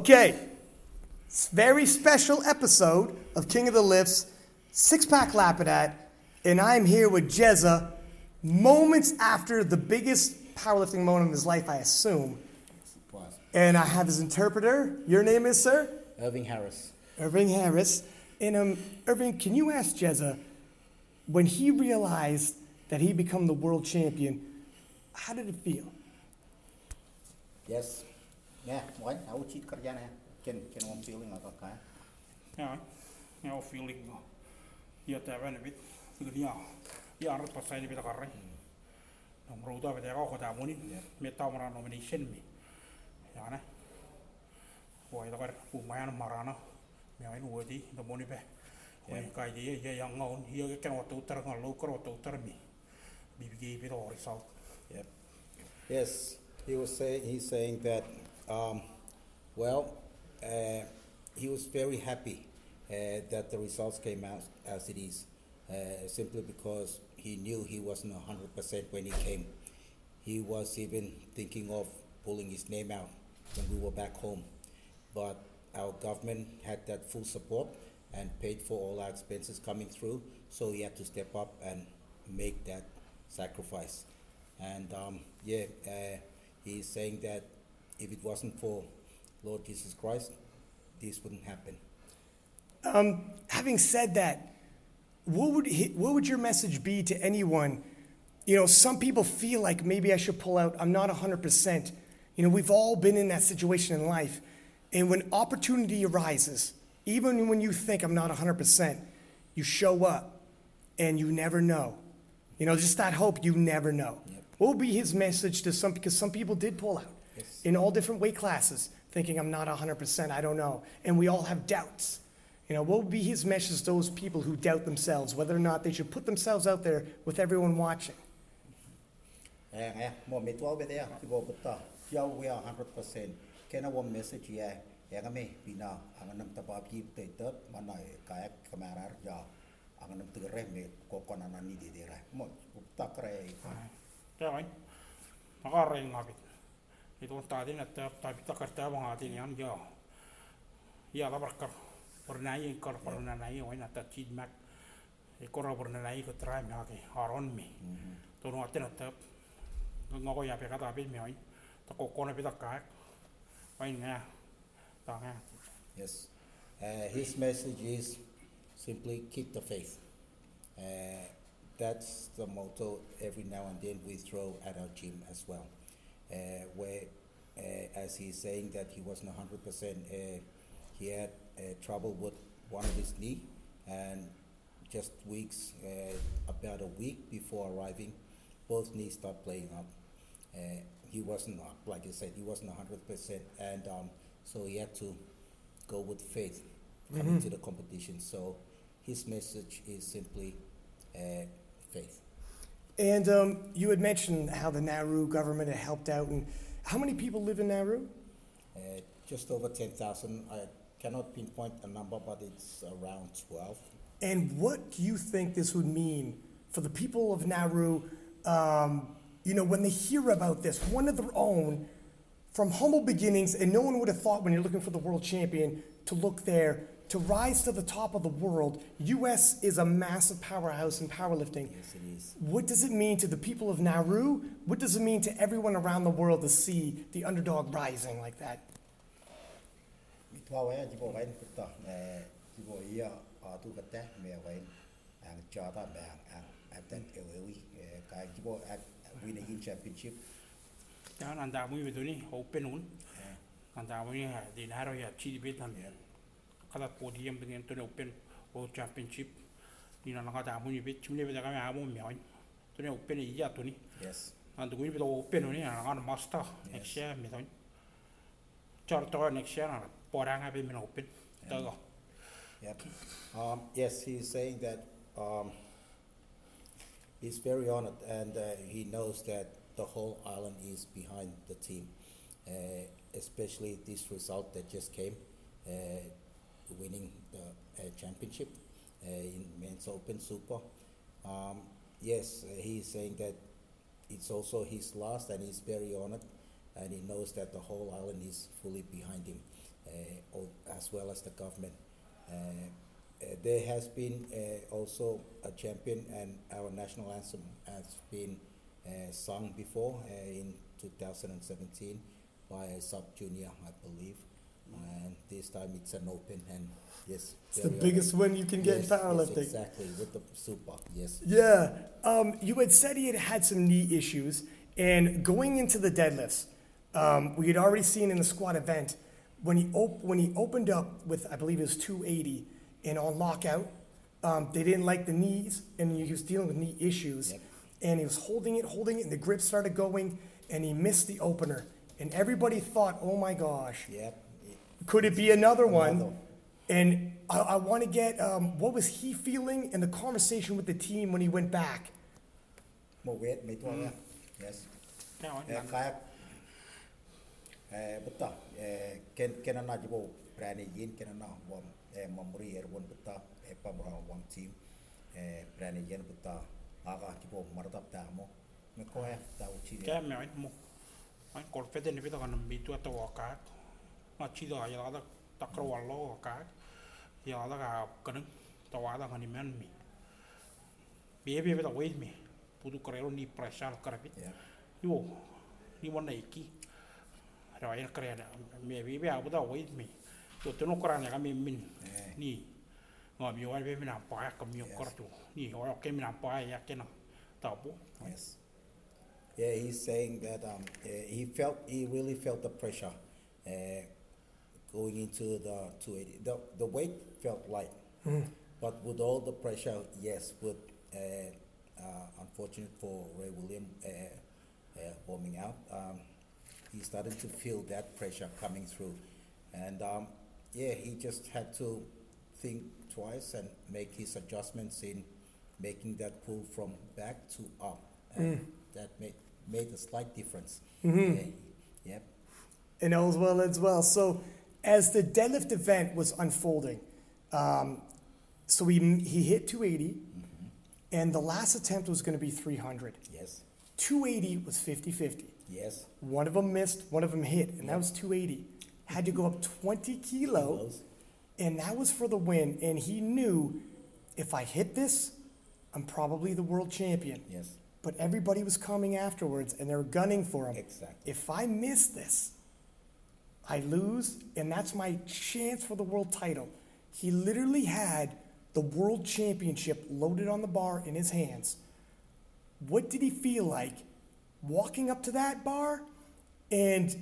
Okay. It's a very special episode of King of the Lifts, six pack Lapidat, and I'm here with Jezza moments after the biggest powerlifting moment of his life, I assume. And I have his interpreter. Your name is, sir? Irving Harris. Irving Harris. And um, Irving, can you ask Jezza, when he realized that he become the world champion, how did it feel? Yes. Yeah, why? I will cheat Karyana. Can can one feeling of okay? Ja, ja on feeling no. Ja tää vähän bit. Kyllä ja. Ja arrat pasai bit karrai. No roda bit ka kota muni. Me ta mara nomination mi. Ja ne. Voi ta kar pu mayan marana. Me ai nu di to muni be. Voi kai di ya yang ngon. Ya ke kan watu tar ngon lo kro watu tar mi. Bibigi bit o result. Yep. Yes, he was saying he's saying that. Um, well, uh, he was very happy uh, that the results came out as it is, uh, simply because he knew he wasn't hundred percent when he came. He was even thinking of pulling his name out when we were back home, but our government had that full support and paid for all our expenses coming through. So he had to step up and make that sacrifice. And um, yeah, uh, he's saying that if it wasn't for Lord Jesus Christ, this wouldn't happen. Um, having said that, what would, he, what would your message be to anyone? You know, some people feel like maybe I should pull out. I'm not 100%. You know, we've all been in that situation in life. And when opportunity arises, even when you think I'm not 100%, you show up and you never know. You know, just that hope, you never know. Yep. What would be his message to some, because some people did pull out Yes. in all different weight classes, thinking I'm not 100%, I don't know. And we all have doubts. You know, what would be his message to those people who doubt themselves, whether or not they should put themselves out there with everyone watching? Eh, eh, mo me tuau be there, ki bo butta. Yo we are 100%. Kena one message ya. Ya kami bina ang nam taba pi te te mana ka kamera ja. Ang nam tu re me ko kona na ni de de ra. Mo butta kre. Tää vain. Nakarrai ihan joo. Ja tabarkar. Pernai kar pernai wain että cheat mak. E korra pernai ko try me hake haron mi. Tono aten että ngoko ya peka tapit me wain. Ta kokona pitää kaak. Wain nga. Ta nga. Yes. Uh, his message is simply keep the faith. Uh, that's the motto every now and then we throw at our gym as well. Uh, where, uh, as he's saying that he wasn't 100%, uh, he had uh, trouble with one of his knee, and just weeks, uh, about a week before arriving, both knees start playing up. Uh, he wasn't, like I said, he wasn't 100%, and um, so he had to go with faith coming to the competition. So his message is simply uh, faith. And um, you had mentioned how the Nauru government had helped out. And how many people live in Nauru? Uh, just over 10,000. I cannot pinpoint a number, but it's around 12. And what do you think this would mean for the people of Nauru? Um, you know, when they hear about this, one of their own, from humble beginnings, and no one would have thought when you're looking for the world champion to look there, to rise to the top of the world. U.S. is a massive powerhouse in powerlifting. Yes, it is. What does it mean to the people of Nauru? What does it mean to everyone around the world to see the underdog rising like that? Mitwa waya jibo wain kutta jibo iya atu kata me wain ang chata me ang ang atan ewewi ka jibo at winning championship. Tää antaa mui vituni open un. Antaa mui di naro ya chi bit nam. Kada podium dengan tu open championship. Di nana kada mui bit chimne bit kami amu. Tu open iya tu ni. Yes. Mui bit open ni master next year mi tu. Char to next year porang abi open. Yep. Um, yes, he's saying that um, he's very honored and uh, he knows that the whole island is behind the team, uh, especially this result that just came, uh, winning the uh, championship uh, in men's open super. Um, yes, uh, he's saying that it's also his last and he's very honored and he knows that the whole island is fully behind him, as well as the government. Uh, there has been uh, also a champion, and our national anthem has been uh, sung before in 2017 by a sub junior, I believe. And this time it's an open, and yes, It's the biggest win you can get yes, in powerlifting. Yes, exactly, with the super, yes. Yeah. Um, you had said he had had some knee issues, and going into the deadlifts, um, we had already seen in the squat event when he op- when he opened up with I believe it was 280 and on lockout, um, they didn't like the knees, and he was dealing with knee issues, Yep. and he was holding it, holding it, and the grip started going, and he missed the opener, and everybody thought, oh my gosh, Yep. Could it be another one? And I, I want to get um, what was he feeling in the conversation with the team when he went back? មកវេតមិនទាន់ Yes. No, ខ្លាអេបន្តអេកេនកេនណាជីវប្រែនិយាយកេនណាវំអេមមរីរវនបន្តអេបំរងវងជីមអេប្រែនិយាយបន្តអាកាជីវមរតបតាមកមកកោះតៅជីកែមែនមកអត់កលពេលនេះទៅកណ្ដាលមីទួតវកា men mi mi ni pressure yo ni mi ni mi tu ni mi yeah he's saying that um, he felt he really felt the pressure. Uh, going into the 280 the the weight felt light But with all the pressure, yes, with uh, uh, unfortunate for Ray William uh, uh, warming up, um, he started to feel that pressure coming through, and um, yeah, he just had to think twice and make his adjustments in making that pull from back to up, and that made made a slight difference. Yeah, yep. And as well as well. So as the deadlift event was unfolding, um, so he he hit 280, and the last attempt was going to be 300. Yes. 280 was 50-50. Yes. One of them missed, one of them hit, and that was 280. Had to go up 20 kilo, Kilos. and that was for the win. And he knew if I hit this, I'm probably the world champion. Yes. But everybody was coming afterwards, and they were gunning for him. Exactly. If I miss this, I lose, and that's my chance for the world title. He literally had the world championship loaded on the bar in his hands. What did he feel like walking up to that bar? And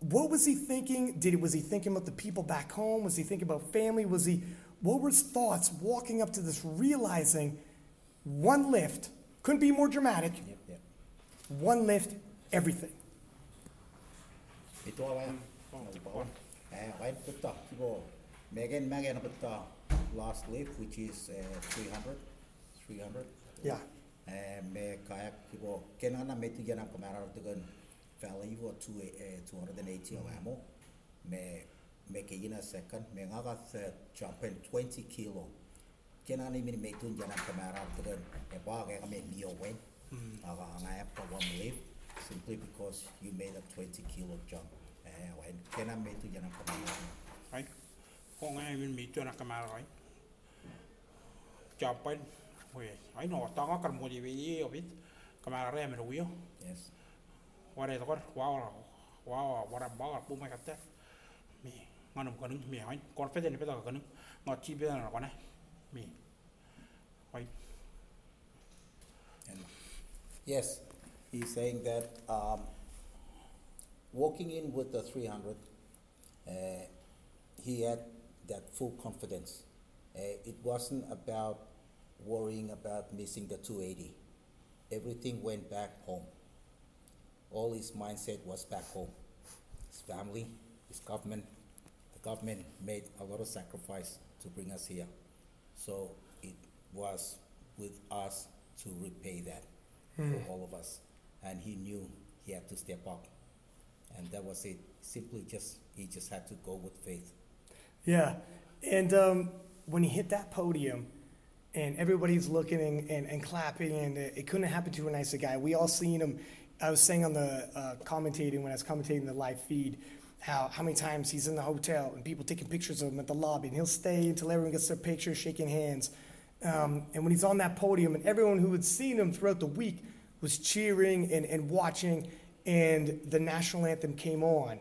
what was he thinking? Did was he thinking about the people back home? Was he thinking about family? Was he what were his thoughts walking up to this realizing one lift couldn't be more dramatic, Yep. Yep. one lift, everything. Apa? Bawah. Eh, right betul. Tiba. Megan Megan betul. Last lift which is uh, 300. 300. Yeah. Me kayak tiba. Kenana me tu jangan kemarin tu kan. Valley wa two eh 280 of ammo. Me me kayina second. Me ngagat uh, jumping 20 kilo. Kenana ni me tu jangan kemarin tu kan. Eh, bawa kayak kami mio wen. Aga ngaya pa one lift simply because you made a 20 kilo jump. When kena me tu jangan kemarin. right? Kung ngayon min medyo na kamera right? Japan, we, ay no, tanga kan mo di bi obit. Kamera re men uyo. Yes. Wala to kor, wow, wow, wala ba pu mai katte. Mi, nganum kanung mi ay, confident pe ta kanung. Ngot chi pe na kana. Mi. Right? And yes, he's saying that um, walking in with the 300, uh, he had that full confidence. Uh, it wasn't about worrying about missing the 280. Everything went back home. All his mindset was back home. His family, his government, the government made a lot of sacrifice to bring us here. So it was with us to repay that for all of us. And he knew he had to step up. And that was it. Simply just, he just had to go with faith. Yeah. And um, when he hit that podium and everybody's looking and, and, clapping, and it, it couldn't happen to a nicer guy. We all seen him I was saying on the uh, commentating when I was commentating the live feed how how many times he's in the hotel and people taking pictures of him at the lobby, and he'll stay until everyone gets their picture, shaking hands. Um, and when he's on that podium, and everyone who had seen him throughout the week was cheering and, and watching, and the national anthem came on.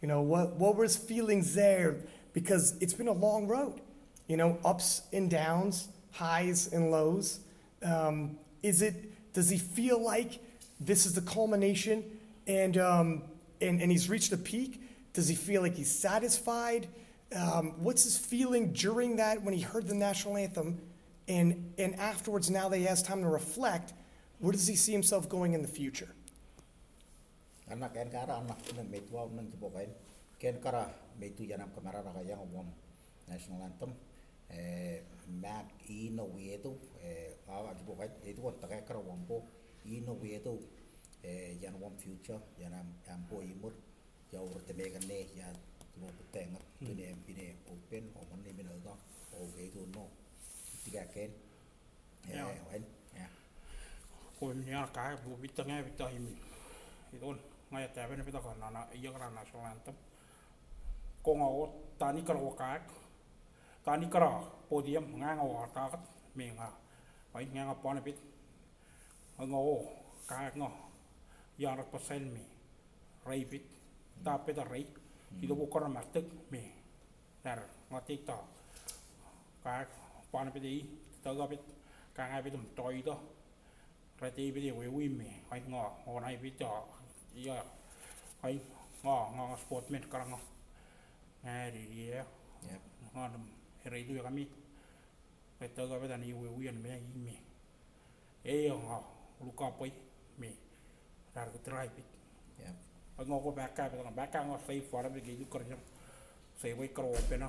You know, what, what were his feelings there? Because it's been a long road, you know, ups and downs, highs and lows. Um, is it, does he feel like this is the culmination and, um, and, and he's reached a peak? Does he feel like he's satisfied? Um, what's his feeling during that when he heard the national anthem? And, and afterwards, now that he has time to reflect, where does he see himself going in the future? Anak ken kara anak na me tu nan tu bokain ken kara me tu janam kamara ra yang wom national anthem eh mak i no wieto eh awa tu bokain e tu ta kara wom po i no wieto eh jan wom future janam am po i mur ya ur te me kan ne ya tu bo teng tu ne pine open o man ne me no do o ge tu no. Tiga ken eh Ya. wen ya. Ko mi ya ka bu bitta ngai bitta himi idon ngai ta bene bitta ka nana iya kana national anthem ko nga o tani kara o ka tani kara podium nga nga o ta ka me nga ai nga nga pon bit nga o ka nga ya ra pasen mi rai bit ta pe da rai ido bu kara ma tek me dar nga tik ta ka pon bit i ta ga bit ka nga bit dum toi do ra ti bi we wi me ai ngo o nai bi to ya ai ngo ngo sportman kara ngo ngai ri ri ya ngo dum re du ya mi pe to ga ba ni we wi an me i me e ngo lu ka poi me ra ga trai bi ya ai ngo ko ba ka ba ba ka ngo sai fo ra bi gi du kar jam sai we kro pe no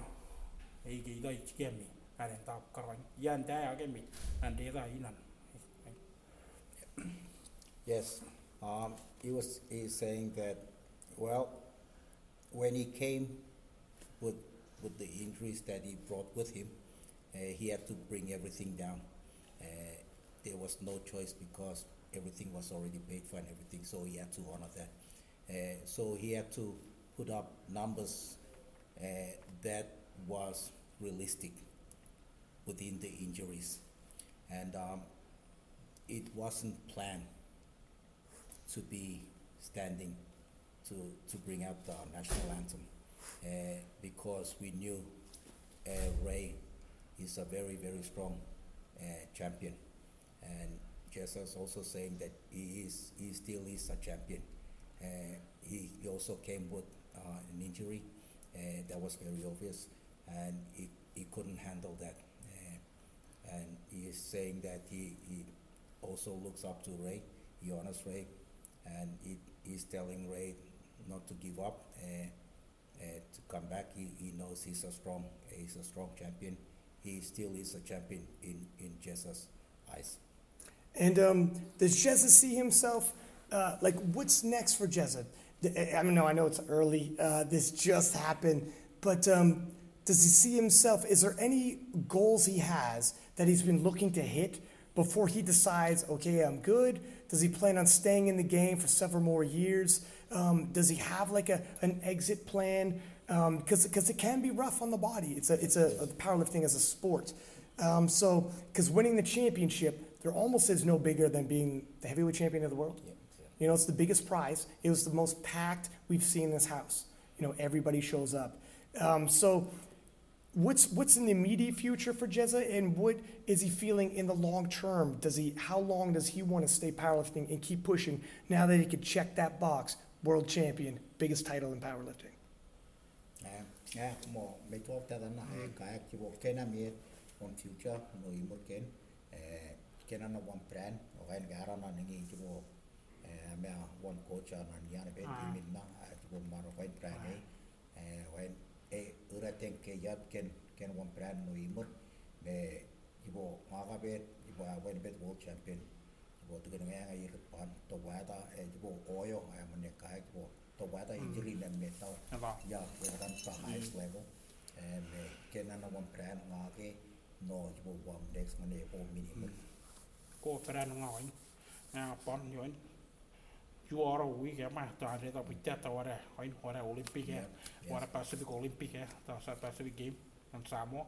e gi dai chi ke mi a ren ta kar yan ta ya ke mi an de da i nan Yes, um, he was saying that, well, when he came with with the injuries that he brought with him, uh, he had to bring everything down. Uh, there was no choice because everything was already paid for and everything, so he had to honor that. Uh, so he had to put up numbers uh, that was realistic within the injuries, and um, it wasn't planned to be standing to, to bring up the national anthem uh, because we knew uh, Ray is a very, very strong uh, champion. And Jezza also saying that he, is, he still is a champion. Uh, he, he also came with uh, an injury uh, that was very obvious, and he, he couldn't handle that. And he is saying that he, he also looks up to Ray, he honors Ray, and he, he's telling Ray not to give up, uh, uh, to come back. He, he knows he's a strong he's a strong champion. He still is a champion in in Jezza's eyes. And um, does Jezza see himself, uh, like, what's next for Jezza? I mean, no, I know it's early. Uh, this just happened. But um, does he see himself? Is there any goals he has that he's been looking to hit before he decides, okay, I'm good? Does he plan on staying in the game for several more years? Um, does he have like a, an exit plan? Because because it can be rough on the body. It's a it's a, a powerlifting as a sport. Um, so because winning the championship, there almost is no bigger than being the heavyweight champion of the world. Yeah, yeah. You know, it's the biggest prize. It was the most packed we've seen in this house. You know, everybody shows up. Um, so, what's what's in the immediate future for Jezza, and what is he feeling in the long term? Does he? How long does he want to stay powerlifting and keep pushing now that he could check that box? World champion, biggest title in powerlifting. À, à, mo mấy thuốc ta đang nói cái chỉ bộ cái năm yết on future no ken eh one brand o gain gara na bộ eh me one coach na ni ana be Ah. na chỉ bộ mà nó gain brand eh gain eh ura ten ke yat ken ken one brand no imur me chỉ bộ mà cái be chỉ bộ gain be world champion chỉ bộ từ cái ngày ngày yết pan to wa ta eh chỉ bộ oyo eh mình cái chỉ bộ to wa ta injury nem me tao na ba Ja, we ran the highest level. And uh, kena na one plan ngake no jibo one next money o minimum. ko pera no ngai na pon yon juara ui ke ma ta de ta pita ta wara hain wara olympic ke Yeah, wara pacific olympic ke ta sa pacific game nan samo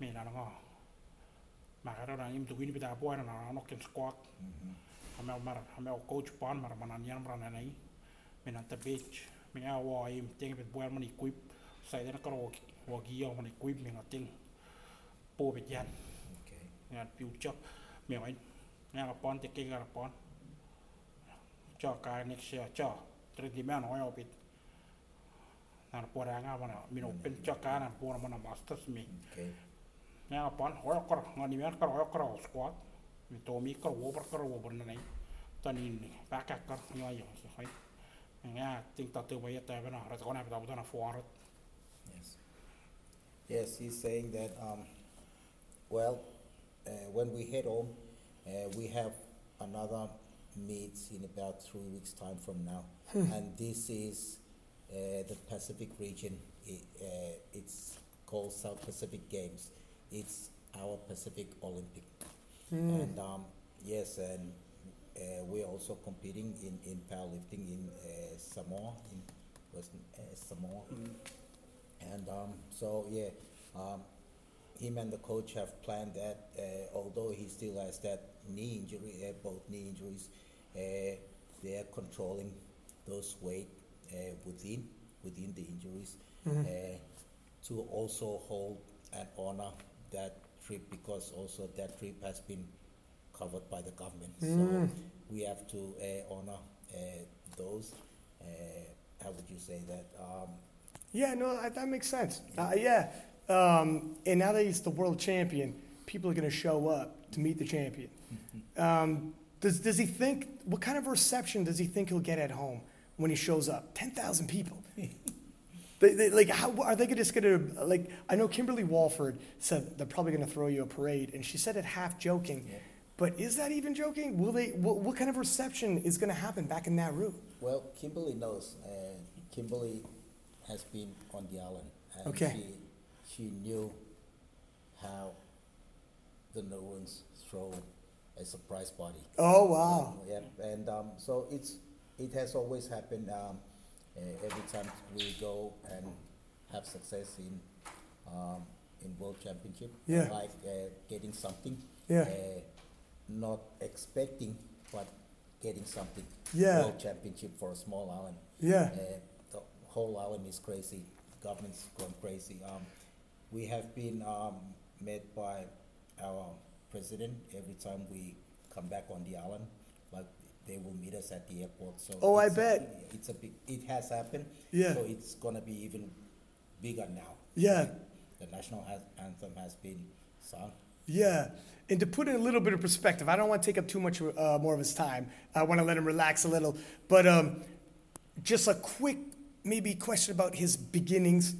me na ngo ma ka ra im tu wini pita po na no ken squad ame mar ame coach pan mar mana nian mar na nei me na ta beach me a wa im ting pit bo man equip sai de na ka ro wa gi yo man equip me na ting po be jan Okay. ngàn phiêu chấp miệng anh nghe là pon thì kinh là pon cho cái next year cho terus di mana orang opit nah pora nga mana min open cho cái nah pora mana masters mi Okay. nghe là pon orang kor ngan di mana kor orang kor squad mi to mi kor wo kor wo bor này tan ini pakai kor nyo yo so hai nghe ting ta tu bay ta bana ra ko na ta ta na fuar Yes. Yes, he's saying that, um, well, uh, when we head home, uh, we have another meet in about three weeks' time from now. and this is uh, the Pacific region. It, uh, it's called South Pacific Games. It's our Pacific Olympic. And um, yes, and uh, we're also competing in, in powerlifting in uh, Samoa, in Western uh, Samoa. And um, so, yeah, um, him and the coach have planned that. Uh, although he still has that knee injury, both knee injuries, they are controlling those weight uh, within within the injuries uh, to also hold and honor that trip because also that trip has been covered by the government. So we have to uh, honor uh, those. Uh, how would you say that? Um, Yeah, no, that, that makes sense. Uh, yeah, um, and now that he's the world champion, people are going to show up to meet the champion. Um, does does he think? What kind of reception does he think he'll get at home when he shows up? Ten thousand people. They, they, like, how are they just going to like? I know Kimberly Walford said they're probably going to throw you a parade, and she said it half joking. Yeah. But is that even joking? Will they? What, what kind of reception is going to happen back in that room? Well, Kimberly knows. Uh, Kimberly has been on the island, and Okay. she she knew how the Nauruans throw a surprise party. Oh wow! Yeah, and um, so it's it has always happened. Um, uh, every time we go and have success in um, in world championship, Yeah. like uh, getting something. Yeah. Uh, not expecting, but getting something. Yeah. World championship for a small island. Yeah. Uh, the whole island is crazy. Government's gone crazy. Um, we have been um, met by our president every time we come back on the island. Like they will meet us at the airport. So Oh, I it's a- bet. it's a big. It has happened. Yeah. So it's gonna be even bigger now. Yeah. The national has, anthem has been sung. Yeah. And to put in a little bit of perspective, I don't want to take up too much uh, more of his time. I want to let him relax a little. But um, just a quick, maybe question about his beginnings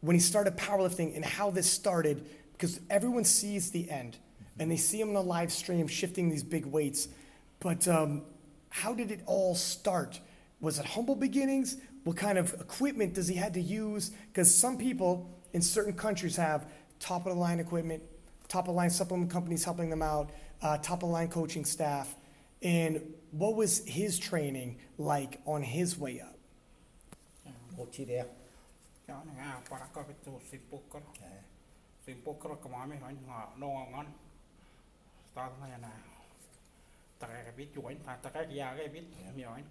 when he started powerlifting and how this started, because everyone sees the end and they see him on the live stream shifting these big weights. But um, how did it all start? Was it humble beginnings? What kind of equipment does he had to use? Because some people in certain countries have top of the line equipment, top of the line supplement companies helping them out, uh, top of the line coaching staff. And what was his training like on his way up? Mochi startmajana. Trägepit join tai trägjärjepit join.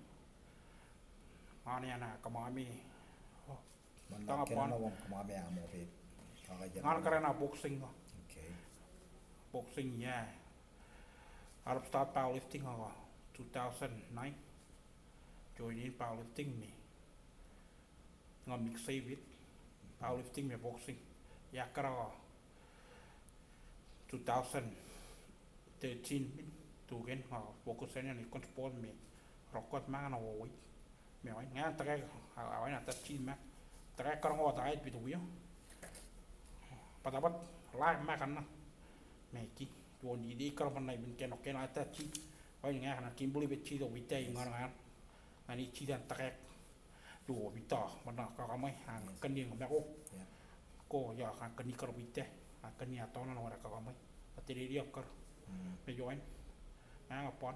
Maaniana kamami. Tagapaan. Ngan karena boxing ko. Okay. Boxing ya. Arab start powerlifting ko. 2009. Join in powerlifting ni. Nga mix with powerlifting me boxing. Yakara 2000 te tin min tu gen ha wo ko sen ni kon spor me rokot ma na wo me wa nga ta ga ha wa na ta tin ma ta ga kar ngo ta ai pitu yo pa ta bat la ma kan na me ki tu ni di kar man nai min ken ok na ta ti wa nga na kim buli be ti do wi te ngar ngar na ni ti dan ta ga tu wi ta ma na ka ka mai hang kan ni ngar ko ko ya hang kan ni kar wi te hang kan ni atona na wa ka ka mai Atelia kar. Mm. me join nga pon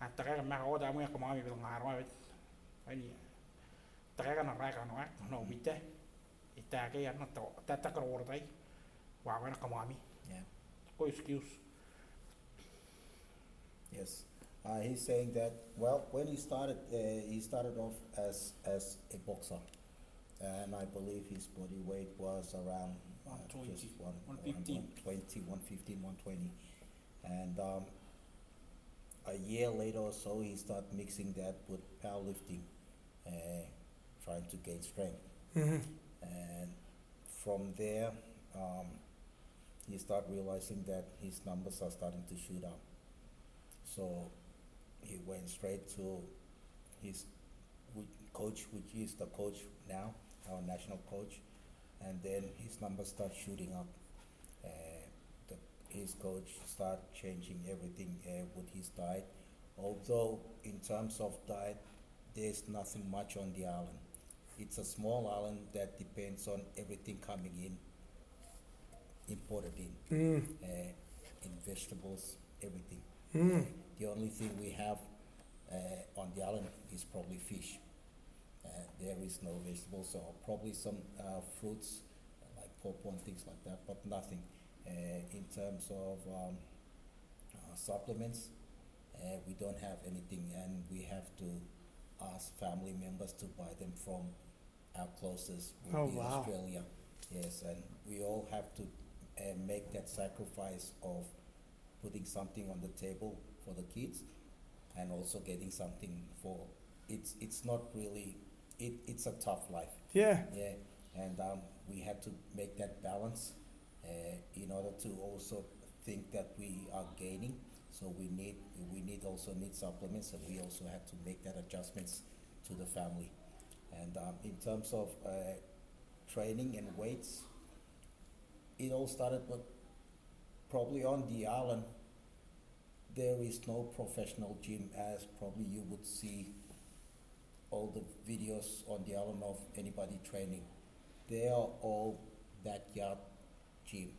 at taka ma ko da mo ya kama mi bi ngaro ai ai ni taka na ra no no mi te ita ke ya no to ta ta ko ro wa wa na kama mi Yeah. ko excuse Yes. Uh, he's saying that, well, when he started, uh, he started off as, as a boxer. And I believe his body weight was around uh, 120, just one, 115. 120, 115, 120. And um, a year later or so, he started mixing that with powerlifting, uh, trying to gain strength. And from there, um, he started realizing that his numbers are starting to shoot up. So he went straight to his coach, which is the coach now, our national coach, and then his numbers start shooting up. Uh, the, his coach start changing everything uh, with his diet. Although in terms of diet, there's nothing much on the island. It's a small island that depends on everything coming in, imported in, uh, in vegetables, everything. The only thing we have uh, on the island is probably fish. There is no vegetables or probably some uh, fruits like pawpaw and things like that, but nothing. Uh, in terms of um, uh, supplements, uh, we don't have anything, and we have to ask family members to buy them from our closest, would Oh, be wow. Australia. Yes, and we all have to uh, make that sacrifice of putting something on the table for the kids and also getting something for it's it's not really it, it's a tough life. Yeah. yeah and um, we had to make that balance uh, in order to also think that we are gaining. So we need we need also need supplements and we also had to make that adjustments to the family. And um, in terms of uh, training and weights it all started with probably on the island. There is no professional gym as probably you would see all the videos on the island of anybody training. They are all backyard gym.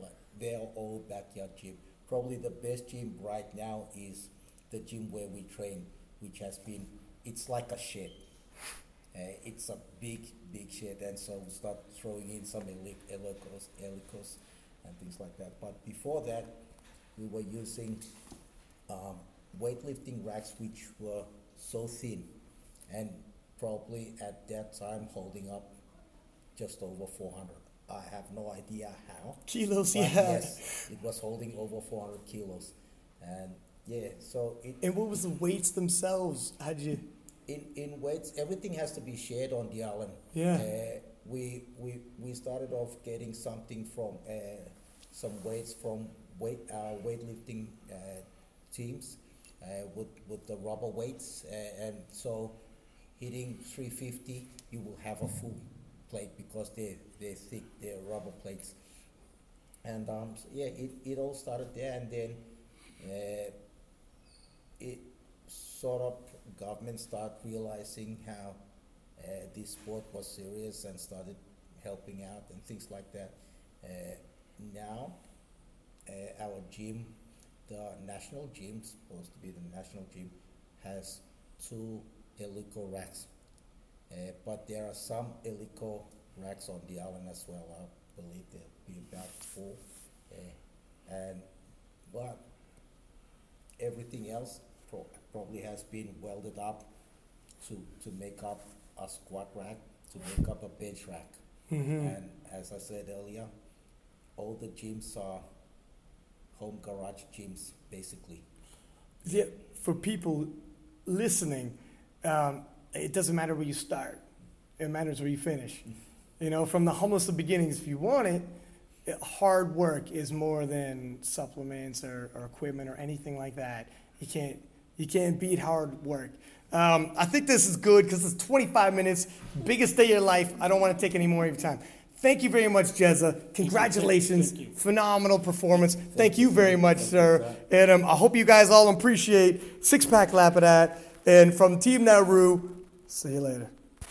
Like they are all backyard gym. Probably the best gym right now is the gym where we train, which has been it's like a shed. Uh, it's a big, big shed, and so we start throwing in some heli- Eleikos, Eleikos, and things like that. But before that, we were using um, weightlifting racks which were so thin and probably at that time holding up just over 400. I have no idea how. Kilos, yeah. Yes, it was holding over 400 kilos. And yeah, so it, And what was the weights themselves? How'd you? in, in weights, everything has to be shared on the island. Yeah. Uh, we, we, we started off getting something from uh, some weights from weight uh, weightlifting uh, teams uh, with with the rubber weights, uh, and so hitting 350, you will have a full plate because they they're thick, they're rubber plates. And um, so yeah, it, it all started there, and then uh, it sort of government start realizing how uh, this sport was serious and started helping out and things like that. Uh, now, uh, our gym, the national gym, supposed to be the national gym, has two Eleiko racks. Uh, but there are some Eleiko racks on the island as well. I believe there'll be about four. Uh, and but everything else pro- probably has been welded up to, to make up a squat rack, to make up a bench rack. And as I said earlier, all the gyms are home garage gyms, basically. Yeah, for people listening, um, it doesn't matter where you start. It matters where you finish. You know, from the humblest of beginnings, if you want it, it- hard work is more than supplements or, or equipment or anything like that. You can't you can't beat hard work. Um, I think this is good because it's 25 minutes, biggest day of your life. I don't want to take any more of your time. Thank you very much, Jezza. Congratulations. Thank you. Phenomenal performance. Thank, you very much, sir. And um, I hope you guys all appreciate Six Pack Lapidat. And from Team Nauru, see you later.